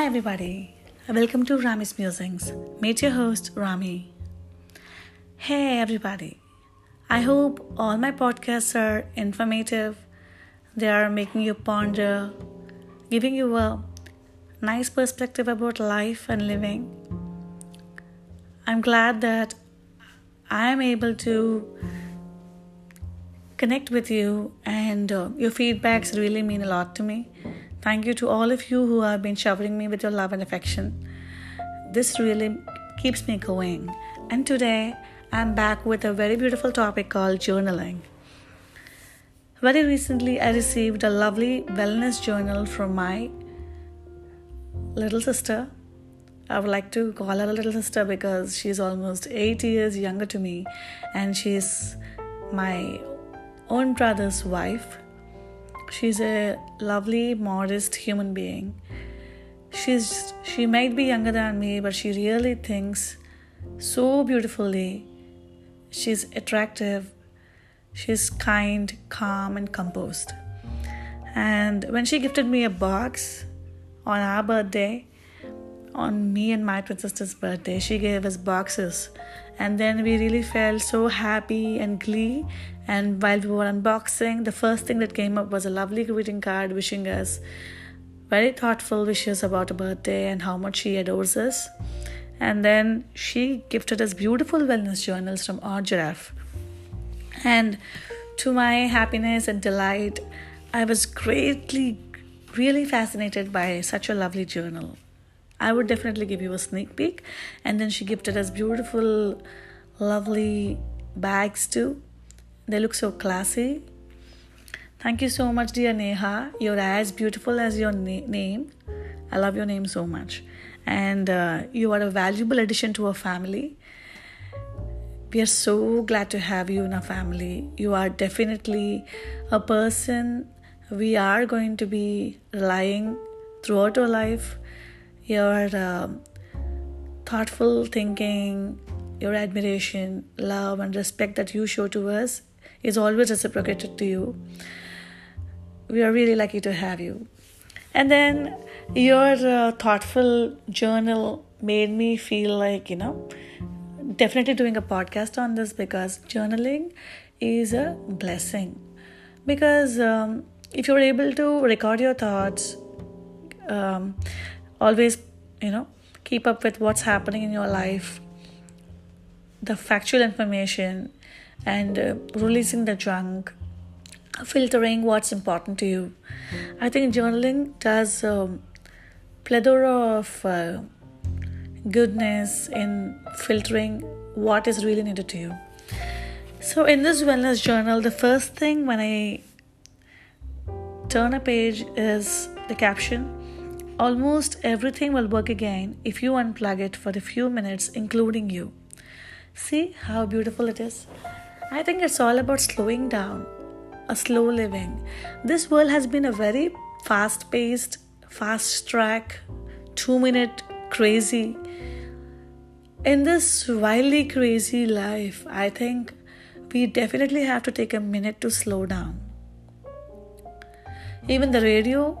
Hi, everybody. Welcome to Rami's Musings. Meet your host, Rami. Hey, everybody. I hope all my podcasts are informative. They are making you ponder, giving you a nice perspective about life and living. I'm glad that I'm able to connect with you, and uh, your feedbacks really mean a lot to me. Thank you to all of you who have been showering me with your love and affection. This really keeps me going. And today I'm back with a very beautiful topic called journaling. Very recently, I received a lovely wellness journal from my little sister. I would like to call her a little sister because she's almost eight years younger to me and she's my own brother's wife. She's a lovely, modest human being. She's she might be younger than me, but she really thinks so beautifully. She's attractive. She's kind, calm, and composed. And when she gifted me a box on our birthday, on me and my twin sister's birthday, she gave us boxes. And then we really felt so happy and glee and while we were unboxing, the first thing that came up was a lovely greeting card wishing us very thoughtful wishes about a birthday and how much she adores us. And then she gifted us beautiful wellness journals from Our Giraffe. And to my happiness and delight, I was greatly, really fascinated by such a lovely journal. I would definitely give you a sneak peek. And then she gifted us beautiful, lovely bags too. They look so classy. Thank you so much, dear Neha. You're as beautiful as your na- name. I love your name so much. And uh, you are a valuable addition to our family. We are so glad to have you in our family. You are definitely a person we are going to be relying throughout our life. Your uh, thoughtful thinking, your admiration, love, and respect that you show to us is always reciprocated to you. We are really lucky to have you. And then your uh, thoughtful journal made me feel like, you know, definitely doing a podcast on this because journaling is a blessing. Because um, if you're able to record your thoughts, um, always, you know, keep up with what's happening in your life, the factual information, and uh, releasing the junk, filtering what's important to you. I think journaling does a um, plethora of uh, goodness in filtering what is really needed to you. So, in this wellness journal, the first thing when I turn a page is the caption Almost everything will work again if you unplug it for a few minutes, including you. See how beautiful it is? I think it's all about slowing down, a slow living. This world has been a very fast paced, fast track, two minute crazy. In this wildly crazy life, I think we definitely have to take a minute to slow down. Even the radio,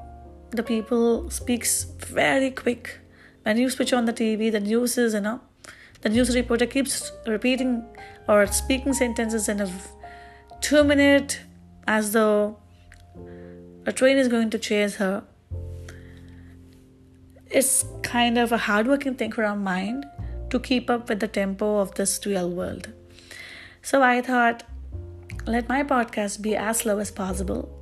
the people speaks very quick. When you switch on the TV, the news is, you know, the news reporter keeps repeating or speaking sentences in a two minute as though a train is going to chase her. It's kind of a hardworking thing for our mind to keep up with the tempo of this real world. So I thought, let my podcast be as slow as possible.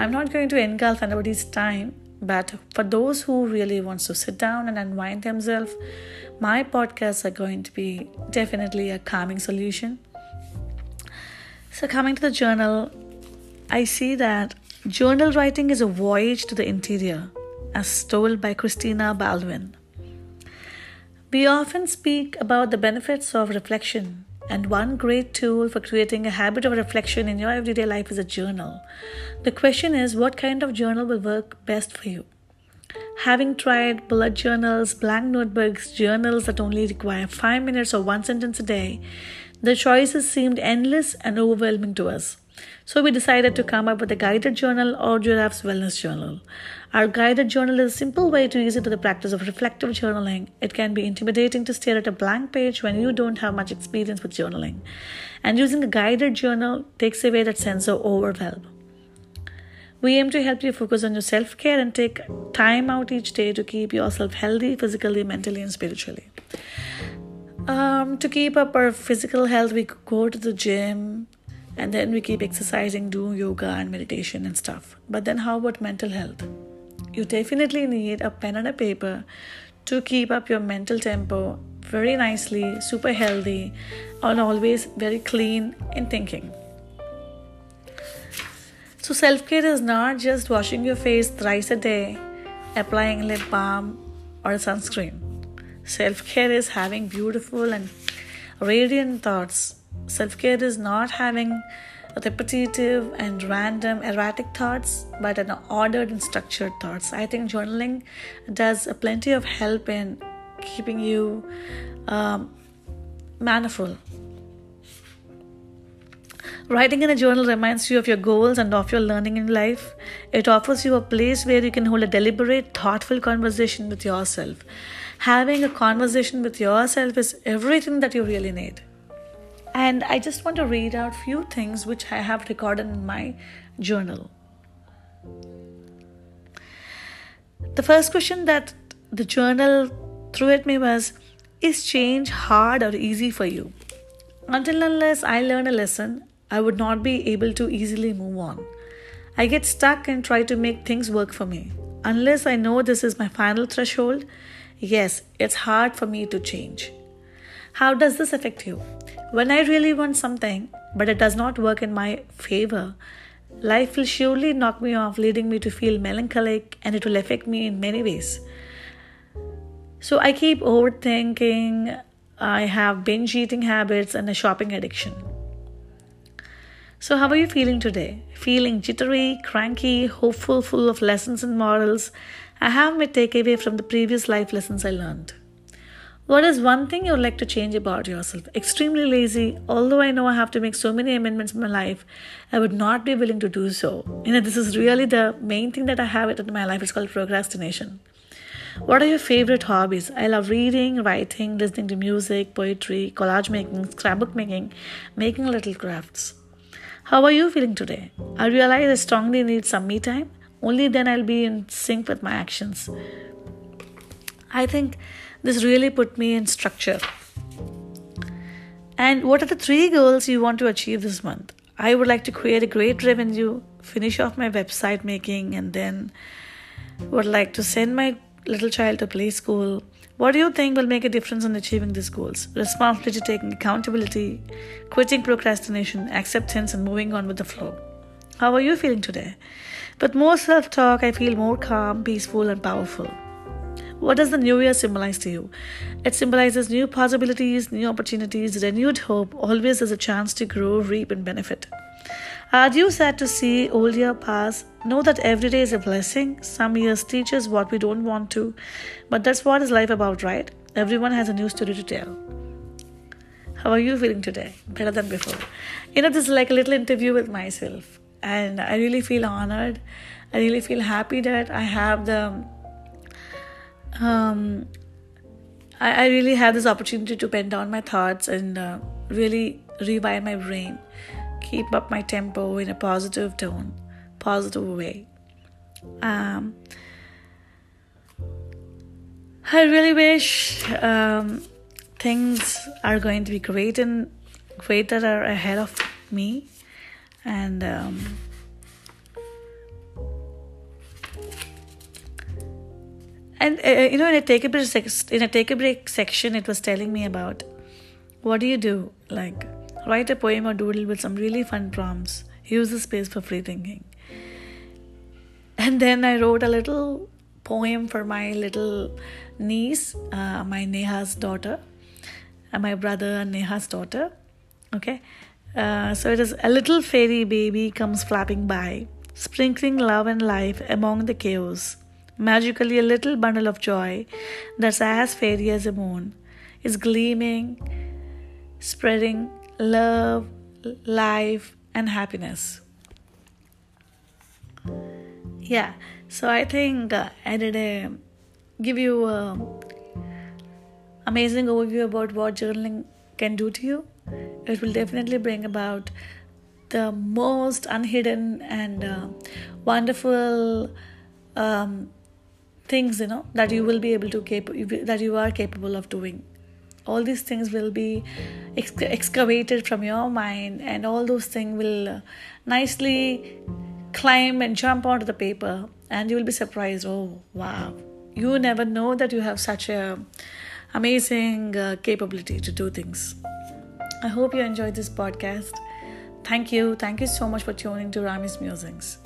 I'm not going to engulf anybody's time, but for those who really wants to sit down and unwind themselves, my podcasts are going to be definitely a calming solution. So, coming to the journal, I see that journal writing is a voyage to the interior, as told by Christina Baldwin. We often speak about the benefits of reflection, and one great tool for creating a habit of reflection in your everyday life is a journal. The question is what kind of journal will work best for you? Having tried bullet journals, blank notebooks, journals that only require five minutes or one sentence a day, the choices seemed endless and overwhelming to us. So we decided to come up with a guided journal or Giraffe's Wellness Journal. Our guided journal is a simple way to ease into the practice of reflective journaling. It can be intimidating to stare at a blank page when you don't have much experience with journaling. And using a guided journal takes away that sense of overwhelm. We aim to help you focus on your self care and take time out each day to keep yourself healthy physically, mentally, and spiritually. Um, to keep up our physical health, we go to the gym and then we keep exercising, do yoga and meditation and stuff. But then, how about mental health? You definitely need a pen and a paper to keep up your mental tempo very nicely, super healthy, and always very clean in thinking. So, self care is not just washing your face thrice a day, applying lip balm or sunscreen. Self care is having beautiful and radiant thoughts. Self care is not having repetitive and random erratic thoughts but an ordered and structured thoughts i think journaling does a plenty of help in keeping you um, Writing in a journal reminds you of your goals and of your learning in life. It offers you a place where you can hold a deliberate, thoughtful conversation with yourself. Having a conversation with yourself is everything that you really need and I just want to read out few things which I have recorded in my journal. The first question that the journal threw at me was Is change hard or easy for you? Until unless I learn a lesson, I would not be able to easily move on. I get stuck and try to make things work for me. Unless I know this is my final threshold, yes, it's hard for me to change. How does this affect you? When I really want something, but it does not work in my favor, life will surely knock me off, leading me to feel melancholic, and it will affect me in many ways. So I keep overthinking, I have binge eating habits, and a shopping addiction. So, how are you feeling today? Feeling jittery, cranky, hopeful, full of lessons and morals? I have my takeaway from the previous life lessons I learned. What is one thing you would like to change about yourself? Extremely lazy. Although I know I have to make so many amendments in my life, I would not be willing to do so. You know, this is really the main thing that I have in my life. It's called procrastination. What are your favorite hobbies? I love reading, writing, listening to music, poetry, collage making, scrapbook making, making little crafts. How are you feeling today? I realize I strongly need some me time. Only then I'll be in sync with my actions. I think this really put me in structure. And what are the three goals you want to achieve this month? I would like to create a great revenue, finish off my website making, and then would like to send my little child to play school. What do you think will make a difference in achieving these goals? Responsibility taking, accountability, quitting procrastination, acceptance, and moving on with the flow. How are you feeling today? With more self talk, I feel more calm, peaceful, and powerful. What does the new year symbolize to you? It symbolizes new possibilities, new opportunities, renewed hope, always as a chance to grow, reap, and benefit. Are you sad to see old year pass? Know that every day is a blessing. Some years teach us what we don't want to, but that's what is life about, right? Everyone has a new story to tell. How are you feeling today? Better than before. You know, this is like a little interview with myself, and I really feel honored. I really feel happy that I have the um, I, I, really had this opportunity to pen down my thoughts and uh, really rewire my brain, keep up my tempo in a positive tone, positive way. Um, I really wish um, things are going to be great and greater are ahead of me, and And uh, you know, in a take a break in a take a break section, it was telling me about what do you do? Like write a poem or doodle with some really fun prompts. Use the space for free thinking. And then I wrote a little poem for my little niece, uh, my Neha's daughter, and my brother Neha's daughter. Okay, uh, so it is a little fairy baby comes flapping by, sprinkling love and life among the chaos. Magically, a little bundle of joy that's as fairy as a moon is gleaming, spreading love, life, and happiness. Yeah, so I think uh, I did a give you a amazing overview about what journaling can do to you. It will definitely bring about the most unhidden and uh, wonderful um, things you know that you will be able to cap- that you are capable of doing. All these things will be ex- excavated from your mind and all those things will nicely climb and jump onto the paper and you will be surprised oh wow. You never know that you have such a amazing uh, capability to do things. I hope you enjoyed this podcast. Thank you. Thank you so much for tuning to rami's musings